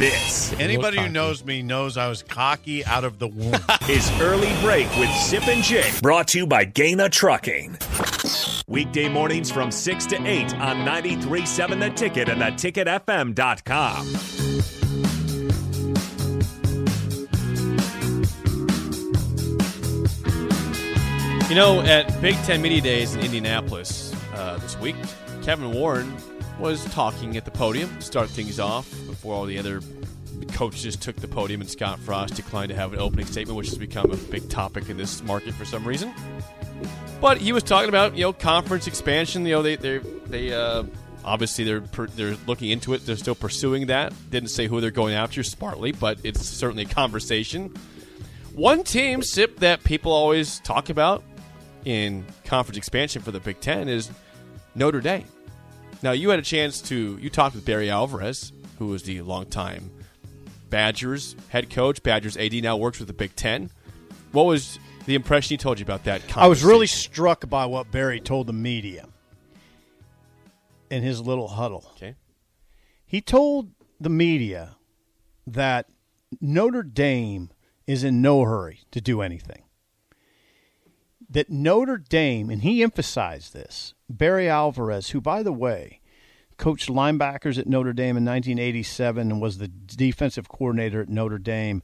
This Anybody who knows me knows I was cocky out of the womb. is Early Break with Sip and Jake, brought to you by Gaina Trucking. Weekday mornings from 6 to 8 on 93.7 The Ticket and theticketfm.com. You know, at Big Ten Media Days in Indianapolis uh, this week, Kevin Warren was talking at the podium to start things off before all the other coaches took the podium and Scott Frost declined to have an opening statement, which has become a big topic in this market for some reason. But he was talking about you know conference expansion. You know they they they uh, obviously they're per, they're looking into it. They're still pursuing that. Didn't say who they're going after smartly, but it's certainly a conversation. One team sip that people always talk about in conference expansion for the Big Ten is Notre Dame. Now you had a chance to you talked with Barry Alvarez, who was the longtime Badgers head coach. Badgers AD now works with the Big Ten. What was the impression he told you about that? I was really struck by what Barry told the media in his little huddle. okay. He told the media that Notre Dame is in no hurry to do anything. That Notre Dame, and he emphasized this, Barry Alvarez, who, by the way, coached linebackers at Notre Dame in 1987 and was the defensive coordinator at Notre Dame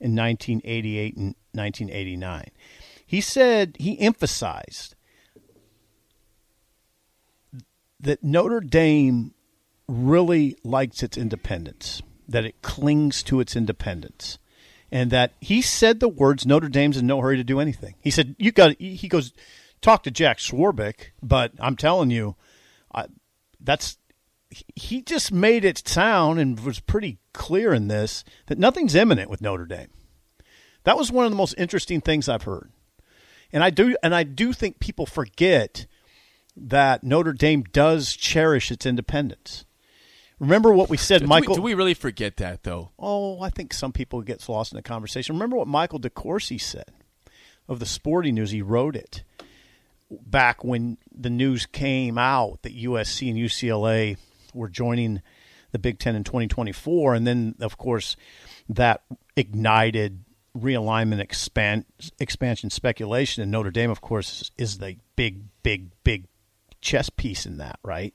in 1988 and 1989. He said, he emphasized that Notre Dame really likes its independence, that it clings to its independence, and that he said the words Notre Dame's in no hurry to do anything. He said, "You got." He goes, "Talk to Jack Swarbrick," but I'm telling you, I, that's he just made it sound and was pretty clear in this that nothing's imminent with Notre Dame. That was one of the most interesting things I've heard, and I do and I do think people forget that Notre Dame does cherish its independence. Remember what we said, Do Michael. We, do we really forget that though? Oh, I think some people get lost in the conversation. Remember what Michael DeCourcy said of the Sporting News? He wrote it back when the news came out that USC and UCLA were joining the Big Ten in 2024, and then of course that ignited realignment expand, expansion speculation. And Notre Dame, of course, is the big, big, big chess piece in that, right?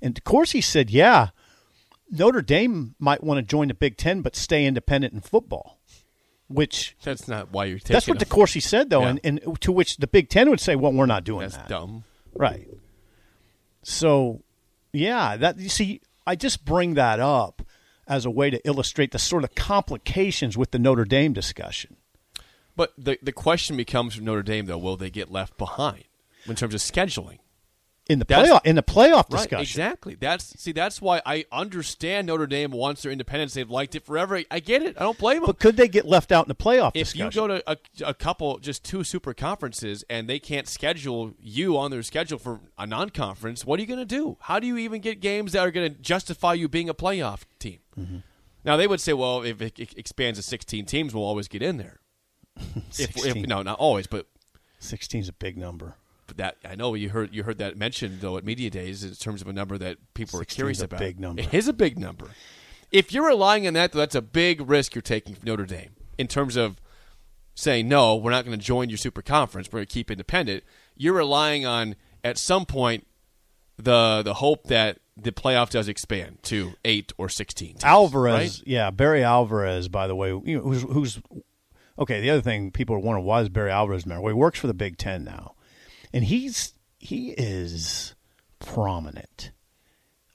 And DeCourcy said, "Yeah." Notre Dame might want to join the Big Ten, but stay independent in football. Which That's not why you're taking. that's what them. DeCourcy said, though, Yeah. and, and to which the Big Ten would say, "Well, we're not doing That's that." dumb. Right. So, yeah, that you see, I just bring that up as a way to illustrate the sort of complications with the Notre Dame discussion. But the the question becomes for Notre Dame though, will they get left behind in terms of scheduling? In the That's- playoff, in the playoff Right, discussion, exactly. That's see, that's why I understand Notre Dame wants their independence. They've liked it forever. I get it. I don't blame them. but could they get left out in the playoff if you go to a, a couple, just two super conferences, and they can't schedule you on their schedule for a non-conference, what are you going to do? How do you even get games that are going to justify you being a playoff team? Mm-hmm. Now they would say, well, if it expands to 16 teams, we'll always get in there. if, if, no, not always, but 16 is a big number. That I know you heard you heard that mentioned though at media days in terms of a number that people are curious about. It is a about. big number. It is a big number. If you're relying on that, though, that's a big risk you're taking for Notre Dame in terms of saying no, we're not going to join your super conference. We're going to keep independent. You're relying on at some point the the hope that the playoff does expand to eight or sixteen. Teams, Alvarez, right? yeah, Barry Alvarez. By the way, you know, who's, who's okay. The other thing people are wondering why is Barry Alvarez there? Well, he works for the Big Ten now, and he's he is prominent.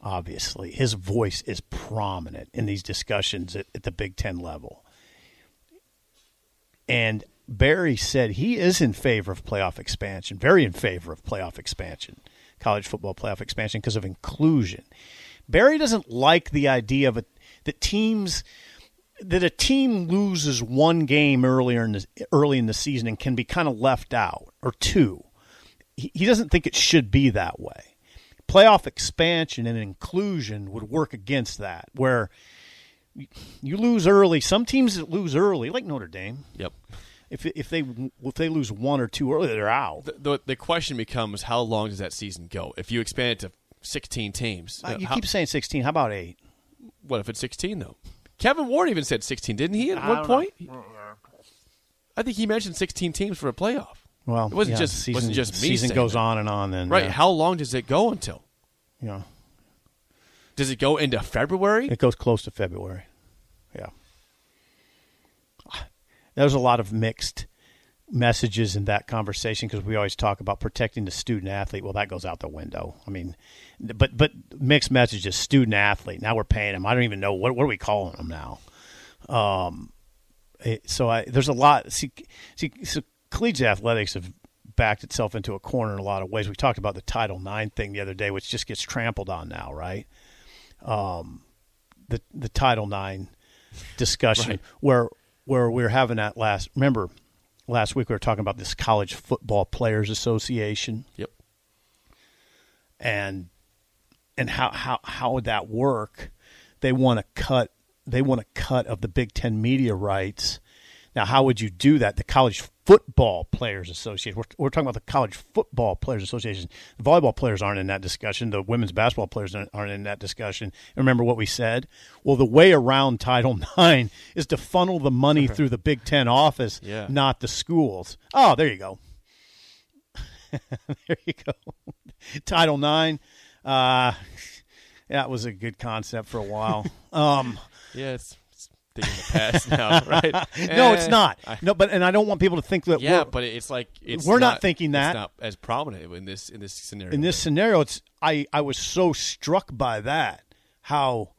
Obviously, his voice is prominent in these discussions at, at the Big Ten level. And Barry said he is in favor of playoff expansion, very in favor of playoff expansion, college football playoff expansion because of inclusion. Barry doesn't like the idea of it that teams that a team loses one game earlier in the early in the season and can be kind of left out or two. He, he doesn't think it should be that way. Playoff expansion and inclusion would work against that, where you lose early. Some teams that lose early, like Notre Dame, Yep. if if they if they lose one or two early, they're out. The, the, the question becomes how long does that season go? If you expand it to 16 teams, Uh, you how- keep saying sixteen. How about eight? what if it's 16 though? Kevin Warren even said 16, didn't he? At one point, I think he mentioned 16 teams for a playoff. Well, It wasn't yeah, just- season, wasn't just me Season goes that. on and on. Then Right? yeah. How long does it go until? you know, Does it go into February? it goes close to February. Yeah, there's a lot of mixed messages in that conversation because we always talk about protecting the student athlete. Well, that goes out the window. I mean, but but mixed messages, student athlete. Now we're paying them. I don't even know what what are we calling them now. Um, so I, there's a lot. See, see, so collegiate athletics have backed itself into a corner in a lot of ways. We talked about the Title IX thing the other day, which just gets trampled on now, right? Um, the the Title IX discussion Right. where where we are having that last. Remember, last week we were talking about this College Football Players Association Yep. and and how how how would that work? They want to cut they want a cut of the Big Ten media rights. Now, how would you do that? The College Football Players Association. We're, we're talking about the College Football Players Association. The volleyball players aren't in that discussion. The women's basketball players aren't in that discussion. Remember what we said? Well, the way around Title IX is to funnel the money through the Big Ten office, Yeah. not the schools. Oh, there you go. there you go. Title IX. Uh, that was a good concept for a while. Um, it's thing in the past now, right? no, it's Eh, not. I- no, but and I don't want people to think that yeah, but it's like it's We're not thinking that. It's not as prominent in this in this scenario. in this scenario. It's I I was so struck by that how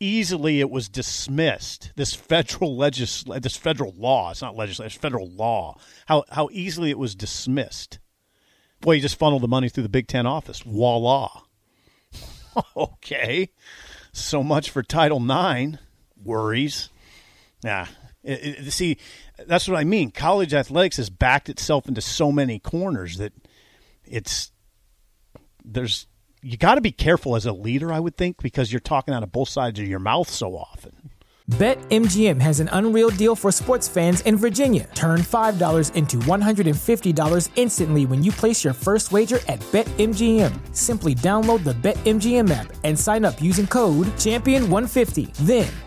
easily it was dismissed. This federal legis this federal law. It's not legislation. It's federal law. How how easily it was dismissed. Well, you just funnel the money through the Big Ten office. Voila. okay. So much for Title IX worries. Nah. It- it- see, that's what I mean. College athletics has backed itself into so many corners that it's there's you got to be careful as a leader, I would think, because you're talking out of both sides of your mouth so often. BetMGM has an unreal deal for sports fans in Virginia. Turn $5 into $150 instantly when you place your first wager at BetMGM. Simply download the BetMGM app and sign up using code Champion150. Then,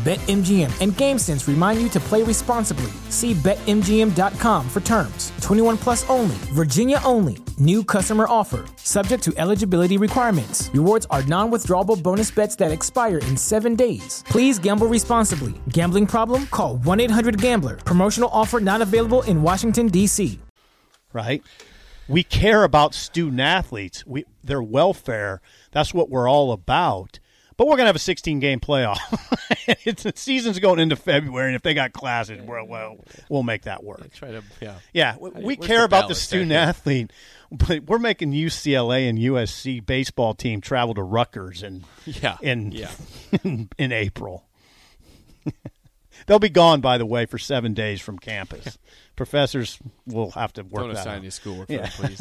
BetMGM and GameSense remind you to play responsibly. See BetMGM.com for terms. 21 plus only, Virginia only. New customer offer. Subject to eligibility requirements. Rewards are non withdrawable bonus bets that expire in seven days. Please gamble responsibly. Gambling problem? Call 1 800 Gambler. Promotional offer not available in Washington, D.C. right? We care about student athletes, we their welfare. That's what we're all about. But we're gonna have a 16 game playoff. it's the season's going into February, and if they got classes, well, well, we'll make that work. Try to yeah. Yeah, we, we care the about the student there? athlete, but we're making UCLA and USC baseball team travel to Rutgers in Yeah. in Yeah. in, in April. They'll be gone, by the way, for seven days from campus. Professors will have to work Don't that assign out. any schoolwork Yeah. please.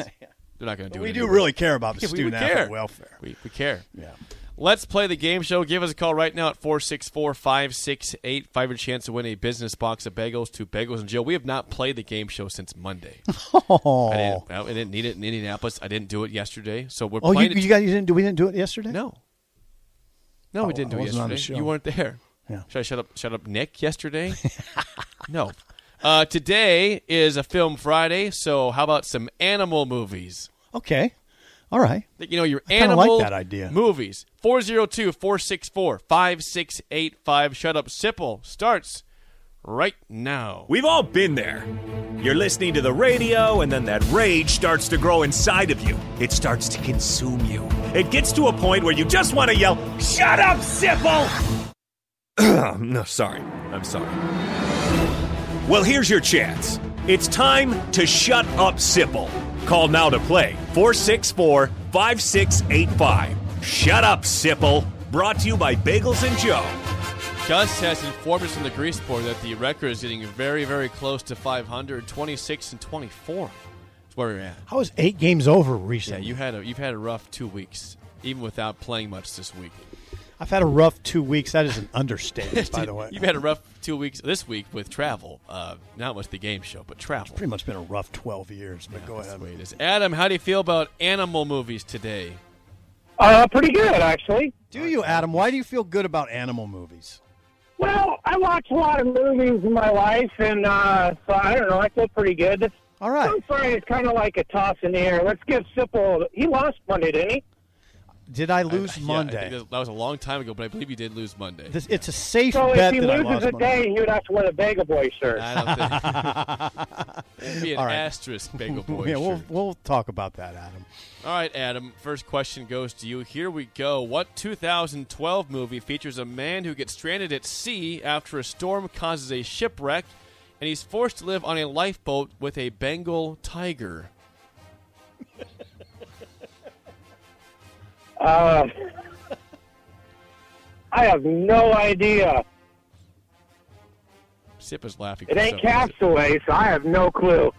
They're not going to do it. we it. do really care about the Yeah, student athlete welfare. We, we care. Yeah. Let's play the game show. Give us a call right now at 464 568 5 Your chance to win a business box of bagels to Bagels and Joe. We have not played the game show since Monday. Oh, I, didn't, I didn't need it in Indianapolis. I didn't do it yesterday. So we're oh, you, playing it. you got you didn't do we didn't do it yesterday? no. No, Oh, we didn't do it wasn't on the yesterday. You weren't there. Yeah. Should I shut up? Shut up, Nick. Yesterday? no. Uh, today is a film Friday, so how about some animal movies? Okay, all right. You know, your kinda like animal that idea. movies. 402 464 5685. Shut up, Sipple starts right now. We've all been there. You're listening to the radio, and then that rage starts to grow inside of you. It starts to consume you. It gets to a point where you just want to yell, Shut up, Sipple! no, sorry. I'm sorry. Well, here's your chance. It's time to shut up, Sipple. Call now to play 464 5685. Shut up, Sipple. Brought to you by Bagels and Joe. Gus has informed us in the grease board that the record is getting very, very close to 500, 26 and 24. That's where we're at. I was eight games over recently? Yeah, you had a you've had a rough two weeks, even without playing much this week. I've had a rough two weeks. That is an understatement, by the way. You've had a rough two weeks this week with travel. Uh, not with the game show, but travel. pretty much been a rough 12 years, but go ahead. the way it is. Adam, how do you feel about animal movies today? Uh, pretty good, actually. Do you, Adam? Why do you feel good about animal movies? Well, I watch a lot of movies in my life, and uh, so I don't know. I feel pretty good. All right. I'm sorry, it's kind of like a toss in the air. Let's give Sipple. He lost Monday, didn't he? Did I lose Yeah, I Monday? think that was a long time ago, but I believe you did lose Monday. This, it's a safe So bet if he that loses a Monday. day, he would have to win a Bagel Boy shirt. I don't think. Be an All right. asterisk bagel boy. yeah, we'll, shirt. we'll talk about that, Adam. All right, Adam. First question goes to you. Here we go. What 2012 movie features a man who gets stranded at sea after a storm causes a shipwreck, and he's forced to live on a lifeboat with a Bengal tiger? Uh, I have no idea. Sip is laughing. It ain't some. Castaway, so I have no clue.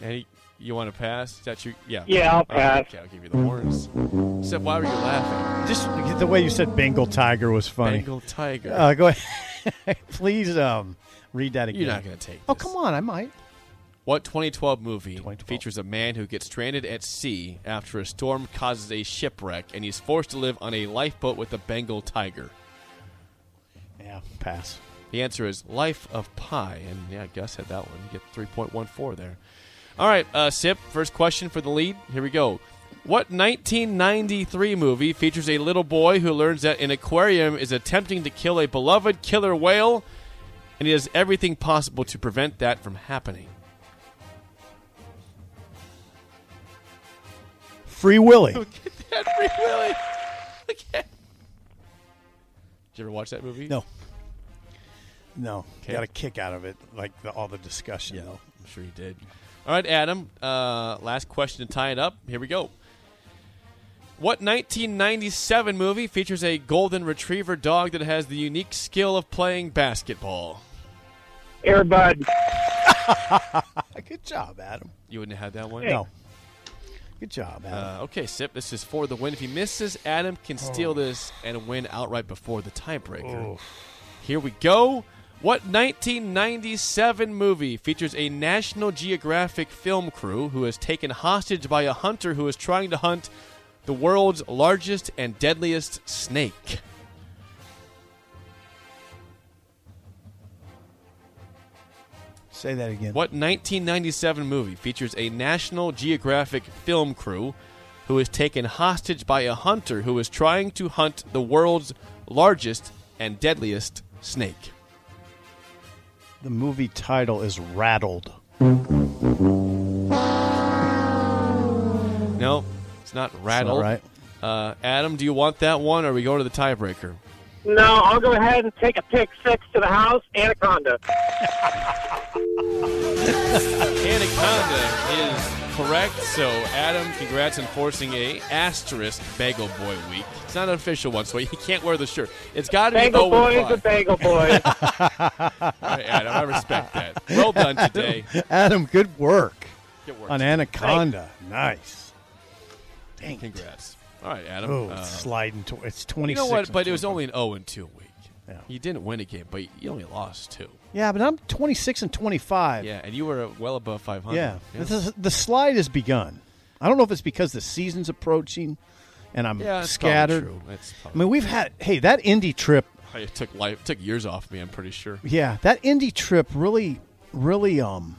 Any, you want to pass? Is that you? Yeah. Yeah, I'll All right, pass. okay, I'll give you the horns. Sip, why were you laughing? Just the way you said Bengal tiger was funny. Bengal tiger. Uh, go ahead. Please um, read that again. You're not going to take. Oh, come on. I might. What 2012 movie 2012. features a man who gets stranded at sea after a storm causes a shipwreck and he's forced to live on a lifeboat with a Bengal tiger? Yeah, pass. The answer is Life of Pi. And yeah, Gus had that one. You get 3.14 there. All right, uh, Sip, first question for the lead. Here we go. What 1993 movie features a little boy who learns that an aquarium is attempting to kill a beloved killer whale and he does everything possible to prevent that from happening? Free Willy. That Free Willy. Okay. Did you ever watch that movie? No. No. Okay. Got a kick out of it, like the, all the discussion, though. I'm sure you did. All right, Adam. Uh, last question to tie it up. Here we go. What 1997 movie features a golden retriever dog that has the unique skill of playing basketball? Air Bud. Good job, Adam. You wouldn't have had that one? No. Good job, Adam. Uh, okay, Sip. This is for the win. If he misses, Adam can steal this and win outright before the tiebreaker. Here we go. What 1997 movie features a National Geographic film crew who is taken hostage by a hunter who is trying to hunt the world's largest and deadliest snake? Say that again. What 1997 movie features a National Geographic film crew who is taken hostage by a hunter who is trying to hunt the world's largest and deadliest snake? The movie title is Rattled. No, it's not rattle. All right. Uh, Adam, do you want that one, or we go to the tiebreaker? No, I'll go ahead and take a pick six to the house. Anaconda. Anaconda is correct. So, Adam, congrats on forcing a asterisk Bagel Boy week. It's not an official one, so he can't wear the shirt. It's got to be Bagel 0 boy and is a 5. bagel boy. All right, Adam, I respect that. Well done today. Adam, good work Good work. on Anaconda. Nice. Dang. Congrats. All right, Adam. Oh, it's uh, sliding to it's twenty you know what? But it was only an 0 and 2 week. Yeah. You didn't win a game, but you only lost two. yeah, but I'm twenty six and twenty five. Yeah, and you were well above 500. Yeah, The, the slide has begun. I don't know if it's because the season's approaching, and I'm Yeah, scattered. I mean, we've had hey that Indy trip. It took life, took years off me. I'm pretty sure. Yeah, that Indy trip really, really. Um,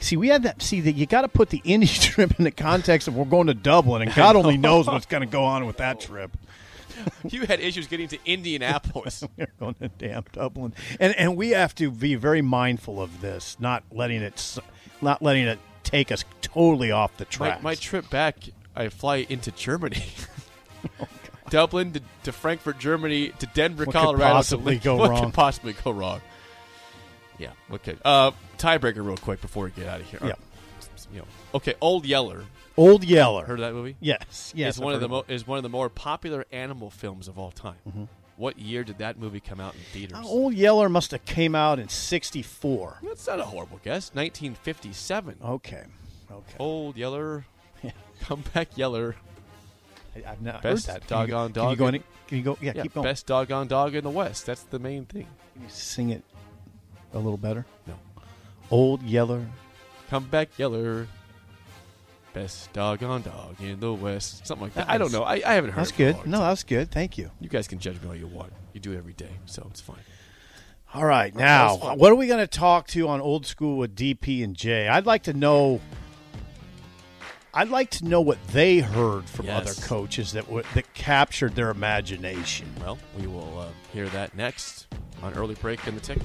see, we had that. See that you got to put the Indy trip in the context of we're going to Dublin, and God only knows what's going to go on with that trip. You had issues getting to Indianapolis. We're going to damn Dublin, and and we have to be very mindful of this, not letting it, not letting it take us totally off the track. my trip back, I fly into Germany. Dublin to, to Frankfurt, Germany to Denver, Colorado. What could Colorado. possibly go what wrong? could possibly go wrong? Yeah. Okay. Uh, tiebreaker, real quick, before we get out of here. Yeah. You know, okay. Old Yeller. Old Yeller. Heard of that movie? Yes, yes. It's I've one of the mo- is one of the more popular animal films of all time. Mm-hmm. What year did that movie come out in theaters? Uh, Old Yeller must have came out in '64. That's not a horrible guess. 1957. Okay, okay. Old Yeller. Come back, Yeller. I, have not Best heard that. Can you go- doggone Can you dog go? Any, can you go? Yeah, Yeah, keep going. best doggone dog in the West. That's the main thing. Can you sing it a little better? No. Old Yeller. Come back, Yeller. Best dog doggone dog in the West. Something like that. I don't know. I, I haven't heard That's it good. No, time. that's good. Thank you. You guys can judge me all you want. You do it every day, so it's fine. All right, that now was fun. what are we going to talk to on old school with DP and Jay? I'd like to know. I'd like to know what they heard from Yes. other coaches that w- that captured their imagination. Well, we will uh, hear that next on early break in the ticket.